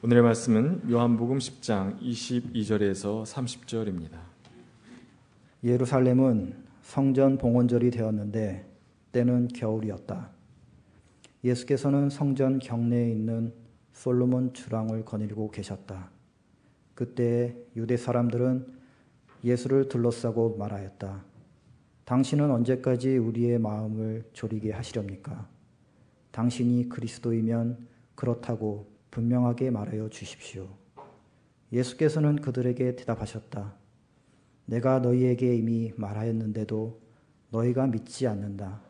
오늘의 말씀은 요한복음 10장 22절에서 30절입니다. 예루살렘은 성전 봉헌절이 되었는데 때는 겨울이었다. 예수께서는 성전 경내에 있는 솔로몬 주랑을 거닐고 계셨다. 그때 유대 사람들은 예수를 둘러싸고 말하였다. 당신은 언제까지 우리의 마음을 졸이게 하시렵니까? 당신이 그리스도이면 그렇다고 분명하게 말하여 주십시오. 예수께서는 그들에게 대답하셨다. 내가 너희에게 이미 말하였는데도 너희가 믿지 않는다.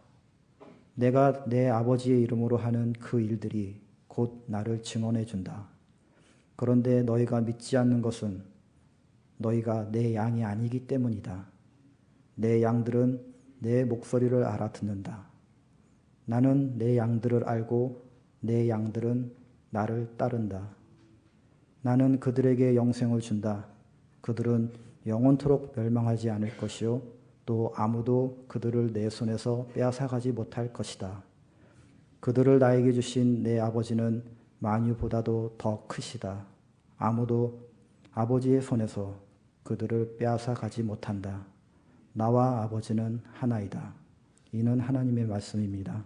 내가 내 아버지의 이름으로 하는 그 일들이 곧 나를 증언해 준다. 그런데 너희가 믿지 않는 것은 너희가 내 양이 아니기 때문이다. 내 양들은 내 목소리를 알아듣는다. 나는 내 양들을 알고 내 양들은 나를 따른다. 나는 그들에게 영생을 준다. 그들은 영원토록 멸망하지 않을 것이요. 또 아무도 그들을 내 손에서 빼앗아가지 못할 것이다. 그들을 나에게 주신 내 아버지는 만유보다도 더 크시다. 아무도 아버지의 손에서 그들을 빼앗아 가지 못한다. 나와 아버지는 하나이다. 이는 하나님의 말씀입니다.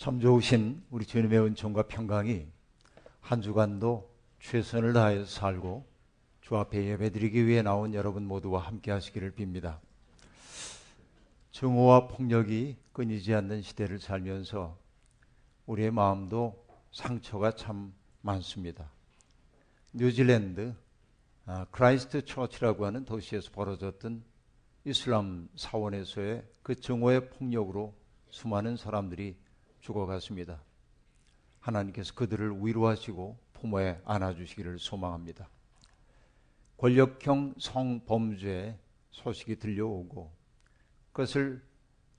참 좋으신 우리 주님의 은총과 평강이 한 주간도 최선을 다해서 살고 주 앞에 예배드리기 위해 나온 여러분 모두와 함께 하시기를 빕니다. 증오와 폭력이 끊이지 않는 시대를 살면서 우리의 마음도 상처가 참 많습니다. 뉴질랜드 아, 크라이스트 처치라고 하는 도시에서 벌어졌던 이슬람 사원에서의 그 증오의 폭력으로 수많은 사람들이 죽어갔습니다. 하나님께서 그들을 위로하시고 품에 안아주시기를 소망합니다. 권력형 성범죄 소식이 들려오고 그것을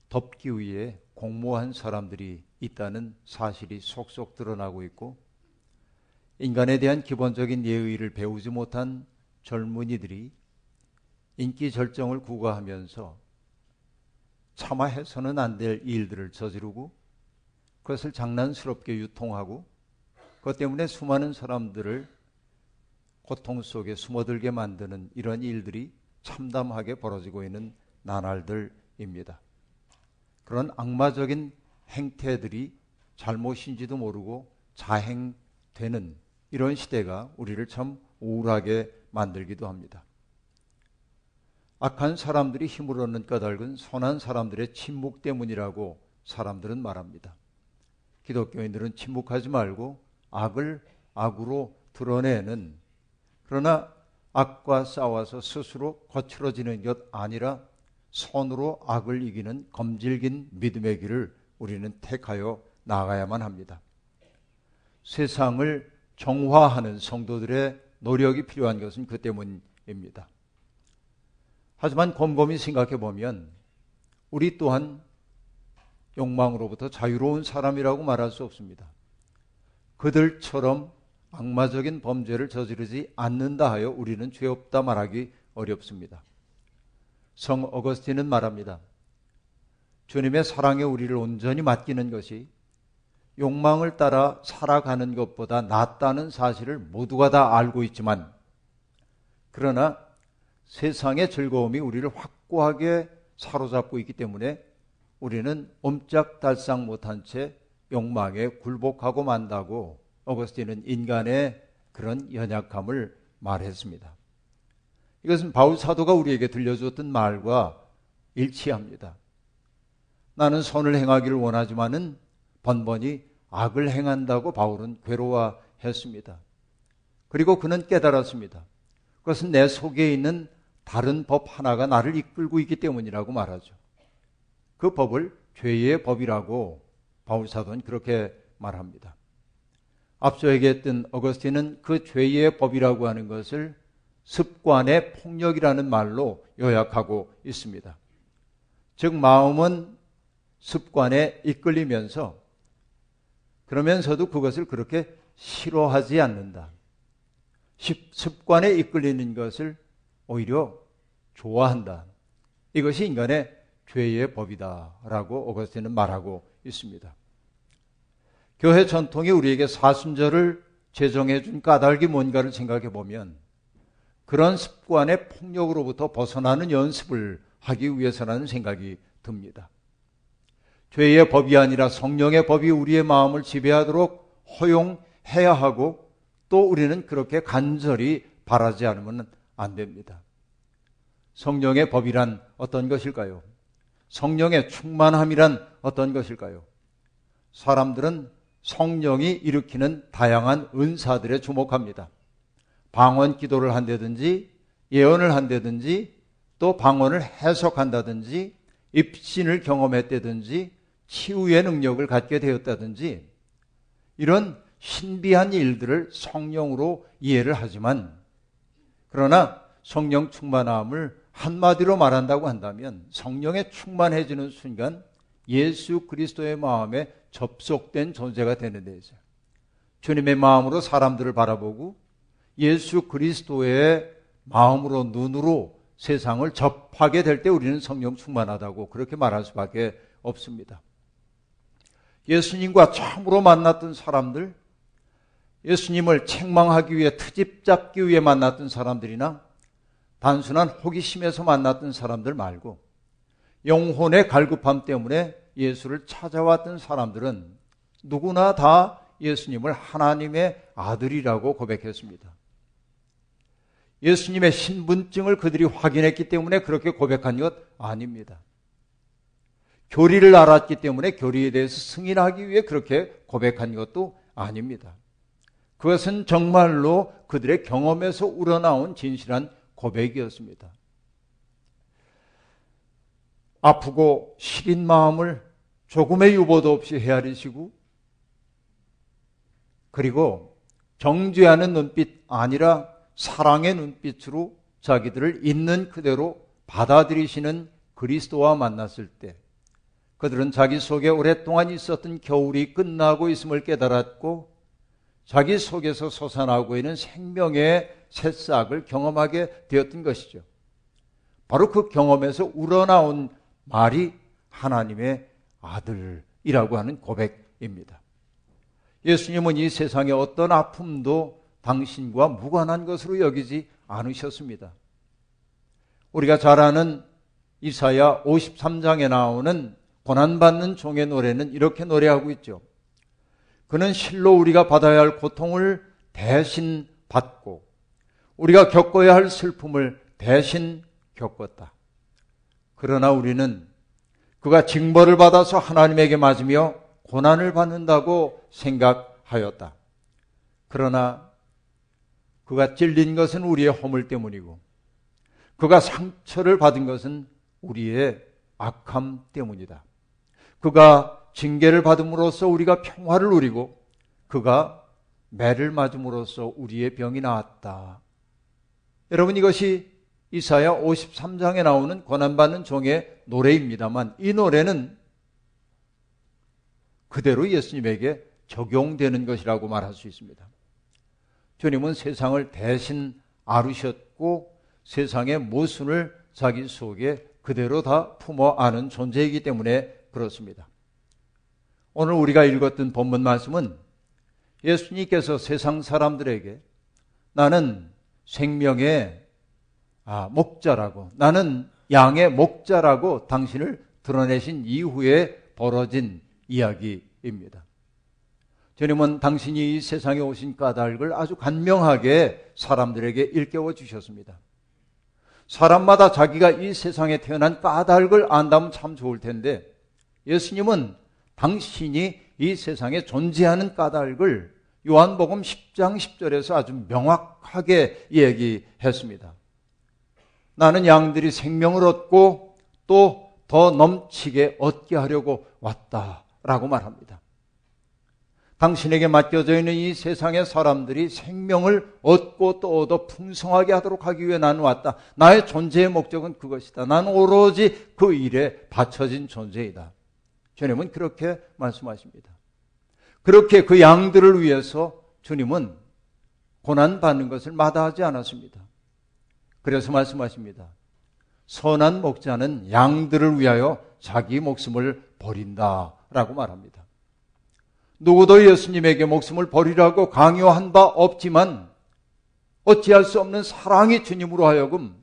덮기 위해 공모한 사람들이 있다는 사실이 속속 드러나고 있고 인간에 대한 기본적인 예의를 배우지 못한 젊은이들이 인기 절정을 구가하면서 차마 해서는 안 될 일들을 저지르고 그것을 장난스럽게 유통하고 그것 때문에 수많은 사람들을 고통 속에 숨어들게 만드는 이런 일들이 참담하게 벌어지고 있는 나날들입니다. 그런 악마적인 행태들이 잘못인지도 모르고 자행되는 이런 시대가 우리를 참 우울하게 만들기도 합니다. 악한 사람들이 힘을 얻는 까닭은 선한 사람들의 침묵 때문이라고 사람들은 말합니다. 기독교인들은 침묵하지 말고 악을 악으로 드러내는 그러나 악과 싸워서 스스로 거칠어지는 것 아니라 손으로 악을 이기는 검질긴 믿음의 길을 우리는 택하여 나가야만 합니다. 세상을 정화하는 성도들의 노력이 필요한 것은 그 때문입니다. 하지만 곰곰이 생각해 보면 우리 또한 욕망으로부터 자유로운 사람이라고 말할 수 없습니다. 그들처럼 악마적인 범죄를 저지르지 않는다 하여 우리는 죄 없다 말하기 어렵습니다. 성 어거스틴은 말합니다. 주님의 사랑에 우리를 온전히 맡기는 것이 욕망을 따라 살아가는 것보다 낫다는 사실을 모두가 다 알고 있지만 그러나 세상의 즐거움이 우리를 확고하게 사로잡고 있기 때문에 우리는 옴짝달싹 못한 채 욕망에 굴복하고 만다고 어거스틴은 인간의 그런 연약함을 말했습니다. 이것은 바울 사도가 우리에게 들려주었던 말과 일치합니다. 나는 선을 행하기를 원하지만은 번번이 악을 행한다고 바울은 괴로워했습니다. 그리고 그는 깨달았습니다. 그것은 내 속에 있는 다른 법 하나가 나를 이끌고 있기 때문이라고 말하죠. 그 법을 죄의 법이라고 바울 사도는 그렇게 말합니다. 앞서 얘기했던 어거스틴은 그 죄의 법이라고 하는 것을 습관의 폭력이라는 말로 요약하고 있습니다. 즉 마음은 습관에 이끌리면서 그러면서도 그것을 그렇게 싫어하지 않는다. 습관에 이끌리는 것을 오히려 좋아한다. 이것이 인간의 죄의 법이다라고 오거스틴은 말하고 있습니다. 교회 전통이 우리에게 사순절을 제정해 준 까닭이 뭔가를 생각해 보면 그런 습관의 폭력으로부터 벗어나는 연습을 하기 위해서라는 생각이 듭니다. 죄의 법이 아니라 성령의 법이 우리의 마음을 지배하도록 허용해야 하고 또 우리는 그렇게 간절히 바라지 않으면 안 됩니다. 성령의 법이란 어떤 것일까요? 성령의 충만함이란 어떤 것일까요? 사람들은 성령이 일으키는 다양한 은사들에 주목합니다. 방언 기도를 한다든지 예언을 한다든지 또 방언을 해석한다든지 입신을 경험했다든지 치유의 능력을 갖게 되었다든지 이런 신비한 일들을 성령으로 이해를 하지만 그러나 성령 충만함을 한마디로 말한다고 한다면 성령에 충만해지는 순간 예수 그리스도의 마음에 접속된 존재가 되는 데죠. 주님의 마음으로 사람들을 바라보고 예수 그리스도의 마음으로 눈으로 세상을 접하게 될 때 우리는 성령 충만하다고 그렇게 말할 수밖에 없습니다. 예수님과 처음으로 만났던 사람들, 예수님을 책망하기 위해 트집 잡기 위해 만났던 사람들이나 단순한 호기심에서 만났던 사람들 말고 영혼의 갈급함 때문에 예수를 찾아왔던 사람들은 누구나 다 예수님을 하나님의 아들이라고 고백했습니다. 예수님의 신분증을 그들이 확인했기 때문에 그렇게 고백한 것 아닙니다. 교리를 알았기 때문에 교리에 대해서 승인하기 위해 그렇게 고백한 것도 아닙니다. 그것은 정말로 그들의 경험에서 우러나온 진실한 고백이었습니다. 아프고 시린 마음을 조금의 유보도 없이 헤아리시고 그리고 정죄하는 눈빛 아니라 사랑의 눈빛으로 자기들을 있는 그대로 받아들이시는 그리스도와 만났을 때 그들은 자기 속에 오랫동안 있었던 겨울이 끝나고 있음을 깨달았고 자기 속에서 솟아나고 있는 생명의 새싹을 경험하게 되었던 것이죠. 바로 그 경험에서 우러나온 말이 하나님의 아들이라고 하는 고백입니다. 예수님은 이 세상의 어떤 아픔도 당신과 무관한 것으로 여기지 않으셨습니다. 우리가 잘 아는 이사야 53장에 나오는 고난받는 종의 노래는 이렇게 노래하고 있죠. 그는 실로 우리가 받아야 할 고통을 대신 받고 우리가 겪어야 할 슬픔을 대신 겪었다. 그러나 우리는 그가 징벌을 받아서 하나님에게 맞으며 고난을 받는다고 생각하였다. 그러나 그가 찔린 것은 우리의 허물 때문이고 그가 상처를 받은 것은 우리의 악함 때문이다. 그가 징계를 받음으로써 우리가 평화를 누리고 그가 매를 맞음으로써 우리의 병이 나았다. 여러분 이것이 이사야 53장에 나오는 고난받는 종의 노래입니다만 이 노래는 그대로 예수님에게 적용되는 것이라고 말할 수 있습니다. 주님은 세상을 대신 아르셨고 세상의 모순을 자기 속에 그대로 다 품어 아는 존재이기 때문에 그렇습니다. 오늘 우리가 읽었던 본문 말씀은 예수님께서 세상 사람들에게 나는 생명의 아, 목자라고 나는 양의 목자라고 당신을 드러내신 이후에 벌어진 이야기입니다. 주님은 당신이 이 세상에 오신 까닭을 아주 간명하게 사람들에게 일깨워 주셨습니다. 사람마다 자기가 이 세상에 태어난 까닭을 안다면 참 좋을 텐데 예수님은 당신이 이 세상에 존재하는 까닭을 요한복음 10장 10절에서 아주 명확하게 얘기했습니다. 나는 양들이 생명을 얻고 또 더 넘치게 얻게 하려고 왔다라고 말합니다. 당신에게 맡겨져 있는 이 세상의 사람들이 생명을 얻고 또 얻어 풍성하게 하도록 하기 위해 나는 왔다. 나의 존재의 목적은 그것이다. 나는 오로지 그 일에 바쳐진 존재이다. 주님은 그렇게 말씀하십니다. 그렇게 그 양들을 위해서 주님은 고난 받는 것을 마다하지 않았습니다. 그래서 말씀하십니다. 선한 목자는 양들을 위하여 자기 목숨을 버린다. 라고 말합니다. 누구도 예수님에게 목숨을 버리라고 강요한 바 없지만 어찌할 수 없는 사랑이 주님으로 하여금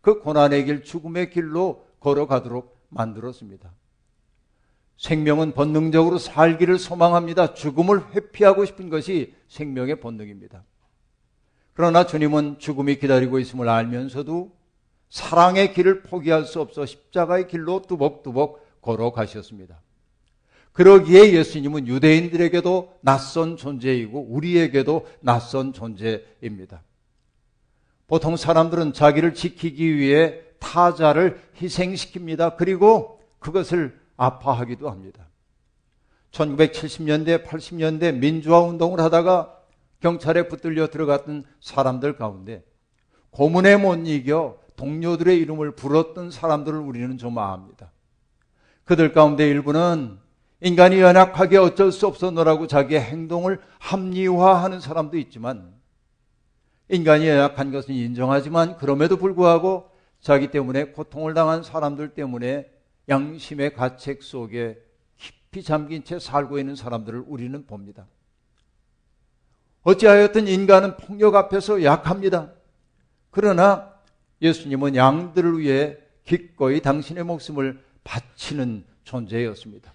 그 고난의 길, 죽음의 길로 걸어가도록 만들었습니다. 생명은 본능적으로 살기를 소망합니다. 죽음을 회피하고 싶은 것이 생명의 본능입니다. 그러나 주님은 죽음이 기다리고 있음을 알면서도 사랑의 길을 포기할 수 없어 십자가의 길로 뚜벅뚜벅 걸어가셨습니다. 그러기에 예수님은 유대인들에게도 낯선 존재이고 우리에게도 낯선 존재입니다. 보통 사람들은 자기를 지키기 위해 타자를 희생시킵니다. 그리고 그것을 아파하기도 합니다. 1970년대, 80년대 민주화 운동을 하다가 경찰에 붙들려 들어갔던 사람들 가운데 고문에 못 이겨 동료들의 이름을 불었던 사람들을 우리는 좀 압니다. 그들 가운데 일부는 인간이 연약하게 어쩔 수 없었노라고 자기의 행동을 합리화하는 사람도 있지만 인간이 연약한 것은 인정하지만 그럼에도 불구하고 자기 때문에 고통을 당한 사람들 때문에 양심의 가책 속에 깊이 잠긴 채 살고 있는 사람들을 우리는 봅니다. 어찌하였든 인간은 폭력 앞에서 약합니다. 그러나 예수님은 양들을 위해 기꺼이 당신의 목숨을 바치는 존재였습니다.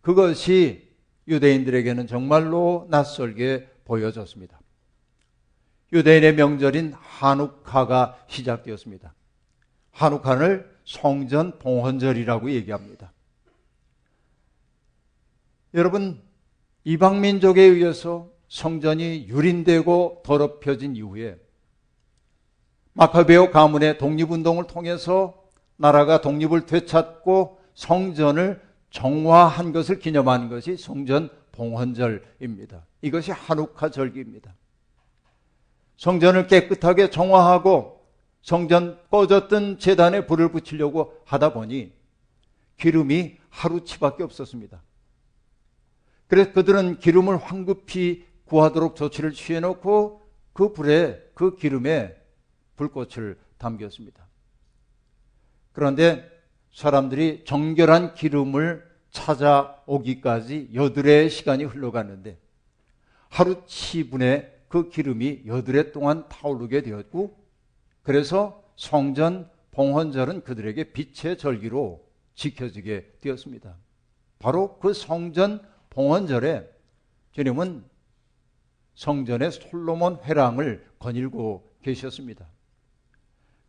그것이 유대인들에게는 정말로 낯설게 보여졌습니다. 유대인의 명절인 한우카가 시작되었습니다. 한우카를 성전 봉헌절이라고 얘기합니다. 여러분, 이방 민족에 의해서 성전이 유린되고 더럽혀진 이후에 마카베오 가문의 독립운동을 통해서 나라가 독립을 되찾고 성전을 정화한 것을 기념하는 것이 성전 봉헌절입니다. 이것이 한우카 절기입니다. 성전을 깨끗하게 정화하고 성전 꺼졌던 재단에 불을 붙이려고 하다 보니 기름이 하루치밖에 없었습니다. 그래서 그들은 기름을 황급히 구하도록 조치를 취해놓고 그 불에 그 기름에 불꽃을 담겼습니다. 그런데 사람들이 정결한 기름을 찾아오기까지 여드레 시간이 흘러갔는데 하루 치분에 그 기름이 여드레 동안 타오르게 되었고 그래서 성전 봉헌절은 그들에게 빛의 절기로 지켜지게 되었습니다. 바로 그 성전 봉헌절에 주님은 성전의 솔로몬 회랑을 거닐고 계셨습니다.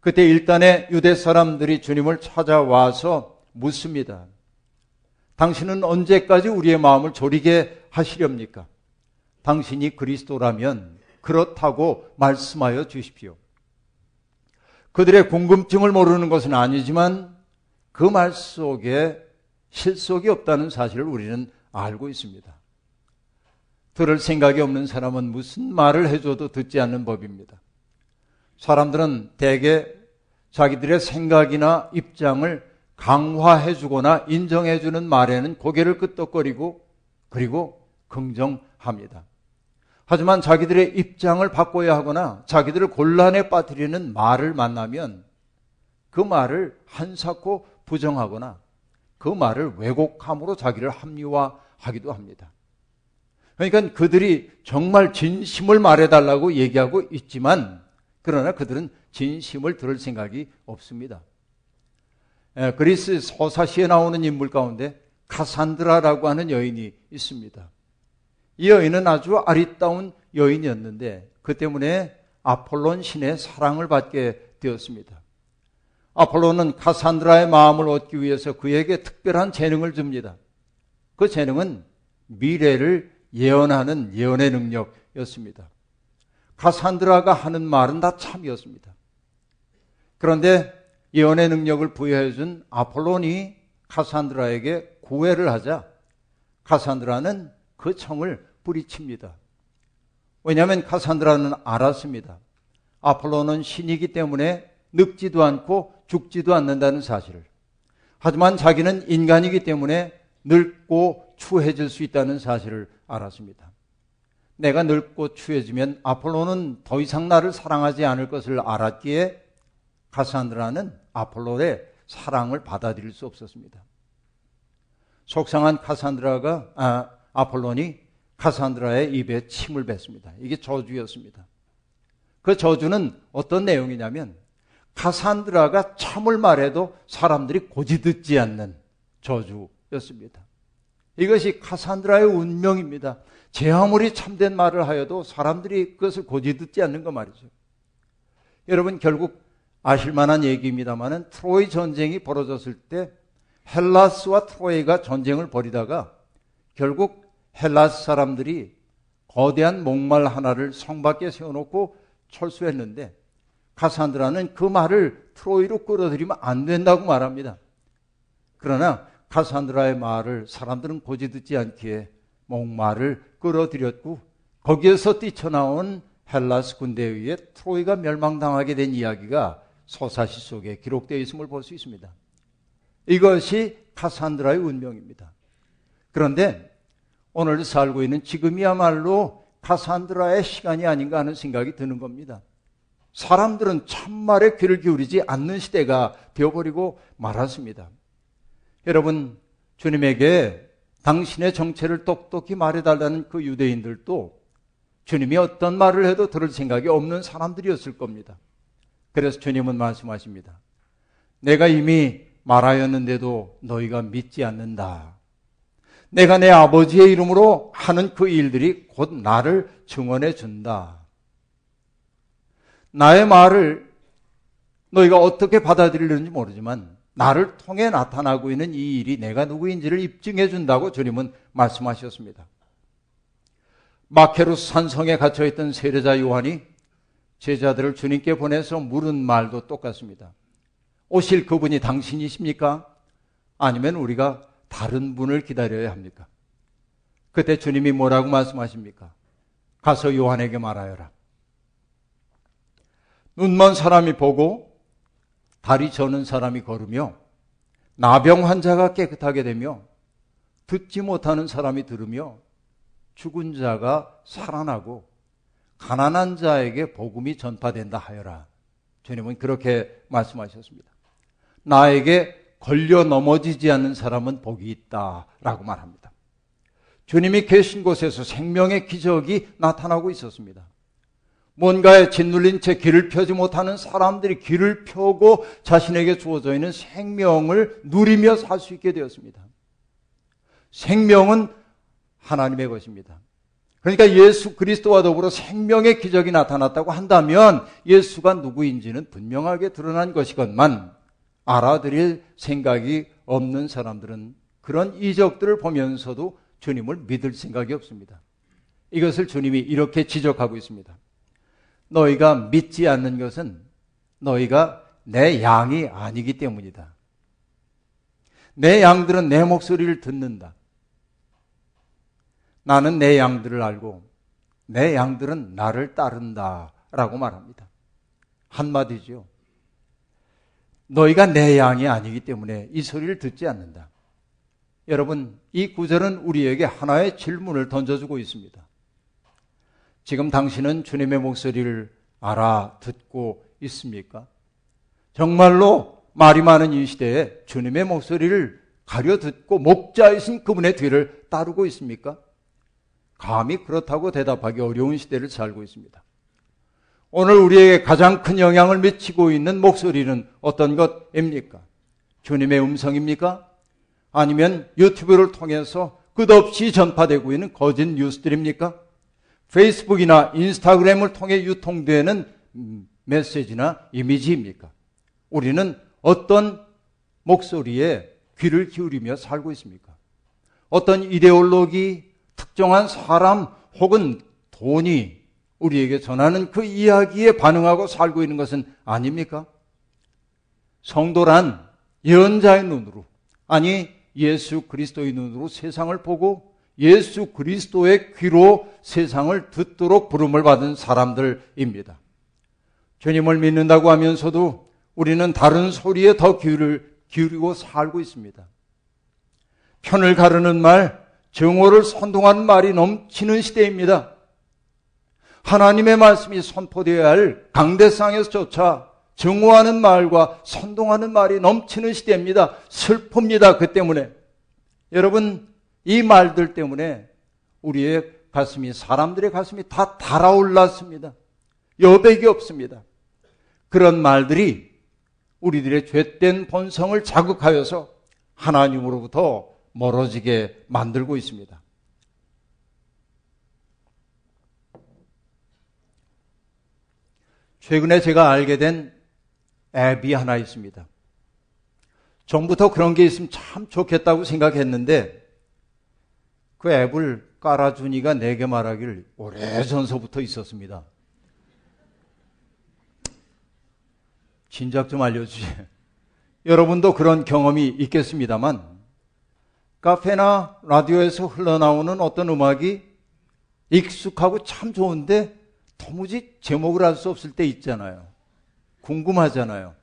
그때 일단의 유대 사람들이 주님을 찾아와서 묻습니다. 당신은 언제까지 우리의 마음을 졸이게 하시렵니까? 당신이 그리스도라면 그렇다고 말씀하여 주십시오. 그들의 궁금증을 모르는 것은 아니지만 그 말 속에 실속이 없다는 사실을 우리는 알고 있습니다. 들을 생각이 없는 사람은 무슨 말을 해줘도 듣지 않는 법입니다. 사람들은 대개 자기들의 생각이나 입장을 강화해주거나 인정해주는 말에는 고개를 끄덕거리고 그리고 긍정합니다. 하지만 자기들의 입장을 바꿔야 하거나 자기들을 곤란에 빠뜨리는 말을 만나면 그 말을 한사코 부정하거나 그 말을 왜곡함으로 자기를 합리화하기도 합니다. 그러니까 그들이 정말 진심을 말해달라고 얘기하고 있지만 그러나 그들은 진심을 들을 생각이 없습니다. 그리스 서사시에 나오는 인물 가운데 카산드라라고 하는 여인이 있습니다. 이 여인은 아주 아리따운 여인이었는데 그 때문에 아폴론 신의 사랑을 받게 되었습니다. 아폴로는 카산드라의 마음을 얻기 위해서 그에게 특별한 재능을 줍니다. 그 재능은 미래를 예언하는 예언의 능력이었습니다. 카산드라가 하는 말은 다 참이었습니다. 그런데 예언의 능력을 부여해 준 아폴론이 카산드라에게 구애를 하자 카산드라는 그 청을 뿌리칩니다. 왜냐하면 카산드라는 알았습니다. 아폴로는 신이기 때문에 늙지도 않고 죽지도 않는다는 사실을. 하지만 자기는 인간이기 때문에 늙고 추해질 수 있다는 사실을 알았습니다. 내가 늙고 추해지면 아폴로는 더 이상 나를 사랑하지 않을 것을 알았기에 카산드라는 아폴로의 사랑을 받아들일 수 없었습니다. 속상한 카산드라가 아, 아폴론이 카산드라의 입에 침을 뱉습니다. 이게 저주였습니다. 그 저주는 어떤 내용이냐면 카산드라가 참을 말해도 사람들이 고지 듣지 않는 저주였습니다. 이것이 카산드라의 운명입니다. 제 아무리 참된 말을 하여도 사람들이 그것을 고지 듣지 않는 거 말이죠. 여러분 결국 아실 만한 얘기입니다만은 트로이 전쟁이 벌어졌을 때 헬라스와 트로이가 전쟁을 벌이다가 결국 헬라스 사람들이 거대한 목마 하나를 성 밖에 세워놓고 철수했는데 카산드라는 그 말을 트로이로 끌어들이면 안 된다고 말합니다. 그러나 카산드라의 말을 사람들은 곧이듣지 않기에 목마를 끌어들였고 거기에서 뛰쳐나온 헬라스 군대에 의해 트로이가 멸망당하게 된 이야기가 서사시 속에 기록되어 있음을 볼 수 있습니다. 이것이 카산드라의 운명입니다. 그런데 오늘 살고 있는 지금이야말로 카산드라의 시간이 아닌가 하는 생각이 드는 겁니다. 사람들은 참말에 귀를 기울이지 않는 시대가 되어버리고 말았습니다. 여러분, 주님에게 당신의 정체를 똑똑히 말해달라는 그 유대인들도 주님이 어떤 말을 해도 들을 생각이 없는 사람들이었을 겁니다. 그래서 주님은 말씀하십니다. 내가 이미 말하였는데도 너희가 믿지 않는다. 내가 내 아버지의 이름으로 하는 그 일들이 곧 나를 증언해 준다. 나의 말을 너희가 어떻게 받아들이는지 모르지만 나를 통해 나타나고 있는 이 일이 내가 누구인지를 입증해 준다고 주님은 말씀하셨습니다. 마케루스 산성에 갇혀 있던 세례자 요한이 제자들을 주님께 보내서 물은 말도 똑같습니다. 오실 그분이 당신이십니까? 아니면 우리가 다른 분을 기다려야 합니까? 그때 주님이 뭐라고 말씀하십니까? 가서 요한에게 말하여라. 눈먼 사람이 보고 다리 저는 사람이 걸으며 나병 환자가 깨끗하게 되며 듣지 못하는 사람이 들으며 죽은 자가 살아나고 가난한 자에게 복음이 전파된다 하여라. 주님은 그렇게 말씀하셨습니다. 나에게 걸려 넘어지지 않는 사람은 복이 있다라고 말합니다. 주님이 계신 곳에서 생명의 기적이 나타나고 있었습니다. 뭔가에 짓눌린 채 길을 펴지 못하는 사람들이 길을 펴고 자신에게 주어져 있는 생명을 누리며 살 수 있게 되었습니다. 생명은 하나님의 것입니다. 그러니까 예수 그리스도와 더불어 생명의 기적이 나타났다고 한다면 예수가 누구인지는 분명하게 드러난 것이건만 알아들일 생각이 없는 사람들은 그런 이적들을 보면서도 주님을 믿을 생각이 없습니다. 이것을 주님이 이렇게 지적하고 있습니다. 너희가 믿지 않는 것은 너희가 내 양이 아니기 때문이다. 내 양들은 내 목소리를 듣는다. 나는 내 양들을 알고 내 양들은 나를 따른다. 라고 말합니다. 한마디죠. 너희가 내 양이 아니기 때문에 이 소리를 듣지 않는다. 여러분, 이 구절은 우리에게 하나의 질문을 던져주고 있습니다. 지금 당신은 주님의 목소리를 알아 듣고 있습니까? 정말로 말이 많은 이 시대에 주님의 목소리를 가려 듣고 목자이신 그분의 뒤를 따르고 있습니까? 감히 그렇다고 대답하기 어려운 시대를 살고 있습니다. 오늘 우리에게 가장 큰 영향을 미치고 있는 목소리는 어떤 것입니까? 주님의 음성입니까? 아니면 유튜브를 통해서 끝없이 전파되고 있는 거짓 뉴스들입니까? 페이스북이나 인스타그램을 통해 유통되는 메시지나 이미지입니까? 우리는 어떤 목소리에 귀를 기울이며 살고 있습니까? 어떤 이데올로기, 특정한 사람 혹은 돈이 우리에게 전하는 그 이야기에 반응하고 살고 있는 것은 아닙니까? 성도란 예언자의 눈으로, 아니 예수 그리스도의 눈으로 세상을 보고 예수 그리스도의 귀로 세상을 듣도록 부름을 받은 사람들입니다. 주님을 믿는다고 하면서도 우리는 다른 소리에 더 귀를 기울이고 살고 있습니다. 편을 가르는 말, 정오를 선동하는 말이 넘치는 시대입니다. 하나님의 말씀이 선포되어야 할 강대상에서조차 정오하는 말과 선동하는 말이 넘치는 시대입니다. 슬픕니다. 그 때문에. 여러분, 이 말들 때문에 우리의 가슴이 사람들의 가슴이 다 달아올랐습니다. 여백이 없습니다. 그런 말들이 우리들의 죄된 본성을 자극하여서 하나님으로부터 멀어지게 만들고 있습니다. 최근에 제가 알게 된 앱이 하나 있습니다. 전부터 그런 게 있으면 참 좋겠다고 생각했는데 그 앱을 깔아주니가 내게 말하기를 오래전서부터 있었습니다. 진작 좀 알려주지. 여러분도 그런 경험이 있겠습니다만, 카페나 라디오에서 흘러나오는 어떤 음악이 익숙하고 참 좋은데 도무지 제목을 알 수 없을 때 있잖아요. 궁금하잖아요.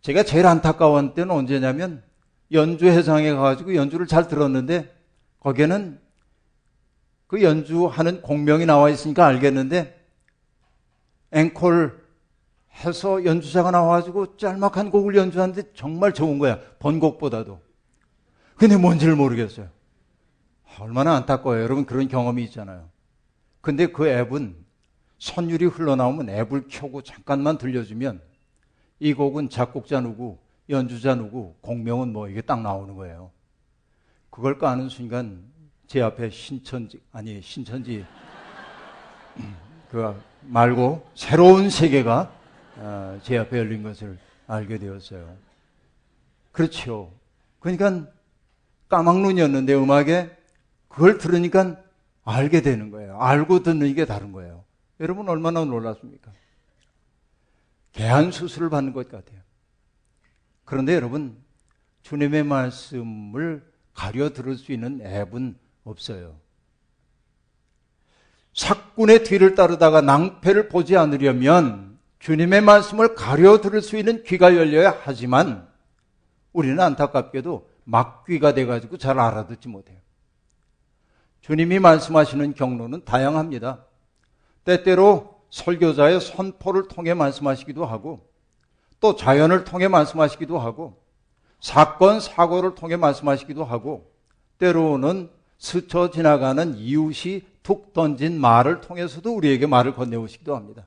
제가 제일 안타까운 때는 언제냐면 연주 회장에 가가지고 연주를 잘 들었는데 거기에는 그 연주하는 공명이 나와 있으니까 알겠는데 앵콜 해서 연주자가 나와가지고 짤막한 곡을 연주하는데 정말 좋은 거야. 번곡보다도. 근데 뭔지를 모르겠어요. 얼마나 안타까워요. 여러분 그런 경험이 있잖아요. 근데 그 앱은 선율이 흘러나오면 앱을 켜고 잠깐만 들려주면 이 곡은 작곡자 누구, 연주자 누구, 공명은 뭐 이게 딱 나오는 거예요. 그걸 까는 순간 제 앞에 신천지 아니 신천지 그 말고 새로운 세계가 어, 제 앞에 열린 것을 알게 되었어요. 그렇죠. 그러니까 까막눈이었는데 음악에 그걸 들으니까 알게 되는 거예요. 알고 듣는 게 다른 거예요. 여러분 얼마나 놀랐습니까? 개한 수술을 받는 것 같아요. 그런데 여러분 주님의 말씀을 가려 들을 수 있는 앱은 없어요. 사꾼의 뒤를 따르다가 낭패를 보지 않으려면 주님의 말씀을 가려 들을 수 있는 귀가 열려야 하지만 우리는 안타깝게도 막귀가 돼가지고 잘 알아듣지 못해요. 주님이 말씀하시는 경로는 다양합니다. 때때로 설교자의 선포를 통해 말씀하시기도 하고 또 자연을 통해 말씀하시기도 하고 사건, 사고를 통해 말씀하시기도 하고, 때로는 스쳐 지나가는 이웃이 툭 던진 말을 통해서도 우리에게 말을 건네오시기도 합니다.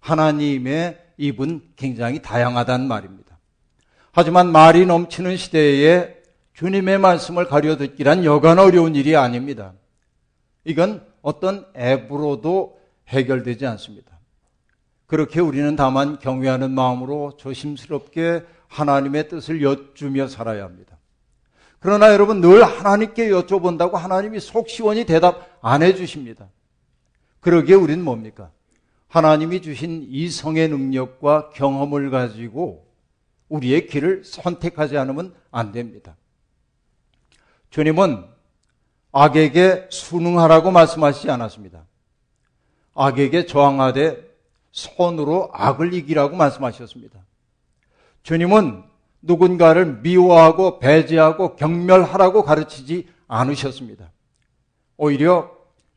하나님의 입은 굉장히 다양하다는 말입니다. 하지만 말이 넘치는 시대에 주님의 말씀을 가려 듣기란 여간 어려운 일이 아닙니다. 이건 어떤 앱으로도 해결되지 않습니다. 그렇게 우리는 다만 경외하는 마음으로 조심스럽게 하나님의 뜻을 여쭈며 살아야 합니다. 그러나 여러분 늘 하나님께 여쭤본다고 하나님이 속 시원히 대답 안 해주십니다. 그러기에 우리는 뭡니까? 하나님이 주신 이성의 능력과 경험을 가지고 우리의 길을 선택하지 않으면 안 됩니다. 주님은 악에게 순응하라고 말씀하시지 않았습니다. 악에게 저항하되 손으로 악을 이기라고 말씀하셨습니다. 주님은 누군가를 미워하고 배제하고 경멸하라고 가르치지 않으셨습니다. 오히려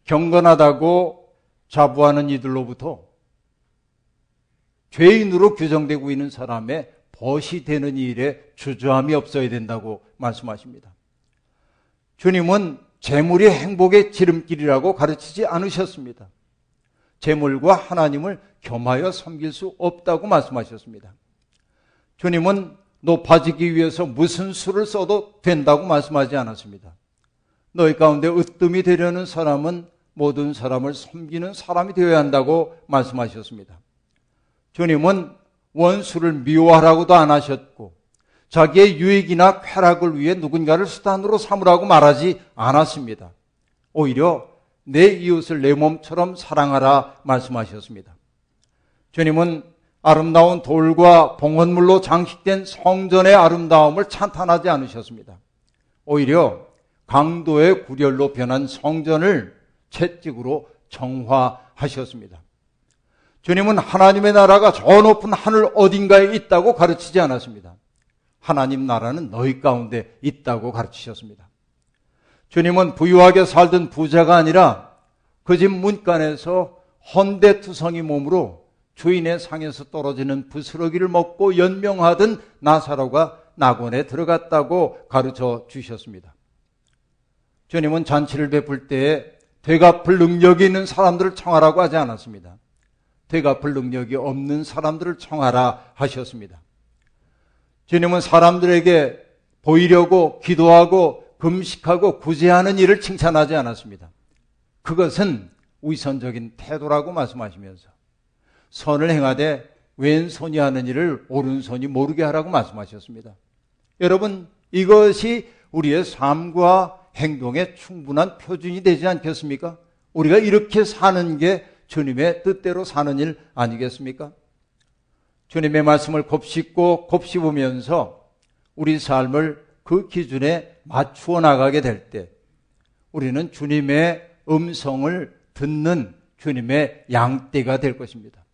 경건하다고 자부하는 이들로부터 죄인으로 규정되고 있는 사람의 벗이 되는 일에 주저함이 없어야 된다고 말씀하십니다. 주님은 재물이 행복의 지름길이라고 가르치지 않으셨습니다. 재물과 하나님을 겸하여 섬길 수 없다고 말씀하셨습니다. 주님은 높아지기 위해서 무슨 수를 써도 된다고 말씀하지 않았습니다. 너희 가운데 으뜸이 되려는 사람은 모든 사람을 섬기는 사람이 되어야 한다고 말씀하셨습니다. 주님은 원수를 미워하라고도 안 하셨고 자기의 유익이나 쾌락을 위해 누군가를 수단으로 삼으라고 말하지 않았습니다. 오히려 내 이웃을 내 몸처럼 사랑하라 말씀하셨습니다. 주님은 아름다운 돌과 봉헌물로 장식된 성전의 아름다움을 찬탄하지 않으셨습니다. 오히려 강도의 구렬로 변한 성전을 채찍으로 정화하셨습니다. 주님은 하나님의 나라가 저 높은 하늘 어딘가에 있다고 가르치지 않았습니다. 하나님 나라는 너희 가운데 있다고 가르치셨습니다. 주님은 부유하게 살던 부자가 아니라 그 집 문간에서 헌대투성이 몸으로 주인의 상에서 떨어지는 부스러기를 먹고 연명하던 나사로가 낙원에 들어갔다고 가르쳐 주셨습니다. 주님은 잔치를 베풀 때에 되갚을 능력이 있는 사람들을 청하라고 하지 않았습니다. 되갚을 능력이 없는 사람들을 청하라 하셨습니다. 주님은 사람들에게 보이려고 기도하고 금식하고 구제하는 일을 칭찬하지 않았습니다. 그것은 위선적인 태도라고 말씀하시면서 선을 행하되 왼손이 하는 일을 오른손이 모르게 하라고 말씀하셨습니다. 여러분, 이것이 우리의 삶과 행동의 충분한 표준이 되지 않겠습니까? 우리가 이렇게 사는 게 주님의 뜻대로 사는 일 아니겠습니까? 주님의 말씀을 곱씹고 곱씹으면서 우리 삶을 그 기준에 맞추어 나가게 될 때 우리는 주님의 음성을 듣는 주님의 양떼가 될 것입니다.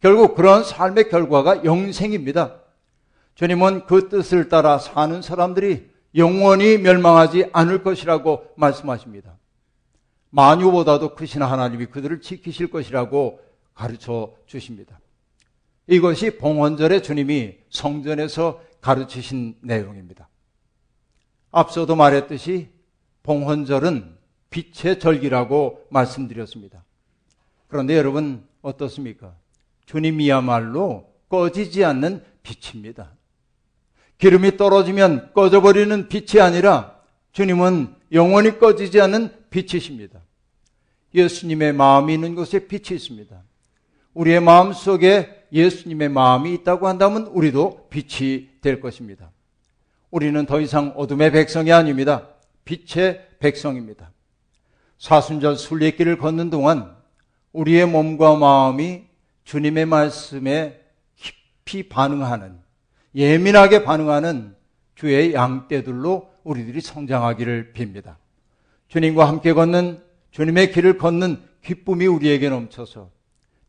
결국 그런 삶의 결과가 영생입니다. 주님은 그 뜻을 따라 사는 사람들이 영원히 멸망하지 않을 것이라고 말씀하십니다. 만유보다도 크신 하나님이 그들을 지키실 것이라고 가르쳐 주십니다. 이것이 봉헌절에 주님이 성전에서 가르치신 내용입니다. 앞서도 말했듯이 봉헌절은 빛의 절기라고 말씀드렸습니다. 그런데 여러분 어떻습니까? 주님이야말로 꺼지지 않는 빛입니다. 기름이 떨어지면 꺼져버리는 빛이 아니라 주님은 영원히 꺼지지 않는 빛이십니다. 예수님의 마음이 있는 곳에 빛이 있습니다. 우리의 마음 속에 예수님의 마음이 있다고 한다면 우리도 빛이 될 것입니다. 우리는 더 이상 어둠의 백성이 아닙니다. 빛의 백성입니다. 사순절 순례길을 걷는 동안 우리의 몸과 마음이 주님의 말씀에 깊이 반응하는, 예민하게 반응하는 주의 양떼들로 우리들이 성장하기를 빕니다. 주님과 함께 걷는, 주님의 길을 걷는 기쁨이 우리에게 넘쳐서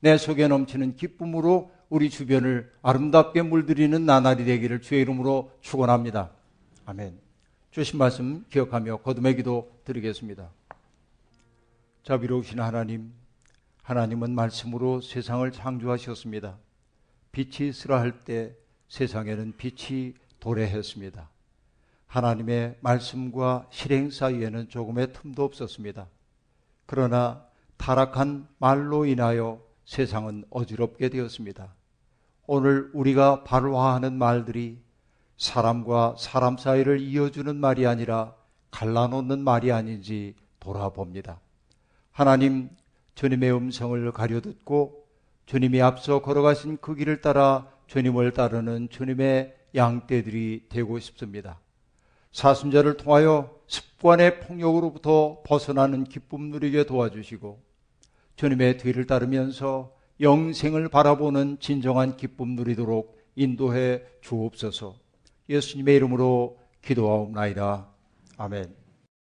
내 속에 넘치는 기쁨으로 우리 주변을 아름답게 물들이는 나날이 되기를 주의 이름으로 축원합니다. 아멘. 주신 말씀 기억하며 거듭의 기도 드리겠습니다. 자비로우신 하나님, 하나님은 말씀으로 세상을 창조하셨습니다. 빛이 있으라 할 때 세상에는 빛이 도래했습니다. 하나님의 말씀과 실행 사이에는 조금의 틈도 없었습니다. 그러나 타락한 말로 인하여 세상은 어지럽게 되었습니다. 오늘 우리가 발화하는 말들이 사람과 사람 사이를 이어주는 말이 아니라 갈라놓는 말이 아닌지 돌아봅니다. 하나님, 주님의 음성을 가려듣고 주님이 앞서 걸어가신 그 길을 따라 주님을 따르는 주님의 양떼들이 되고 싶습니다. 사순절을 통하여 습관의 폭력으로부터 벗어나는 기쁨 누리게 도와주시고 주님의 뒤를 따르면서 영생을 바라보는 진정한 기쁨 누리도록 인도해 주옵소서. 예수님의 이름으로 기도하옵나이다. 아멘.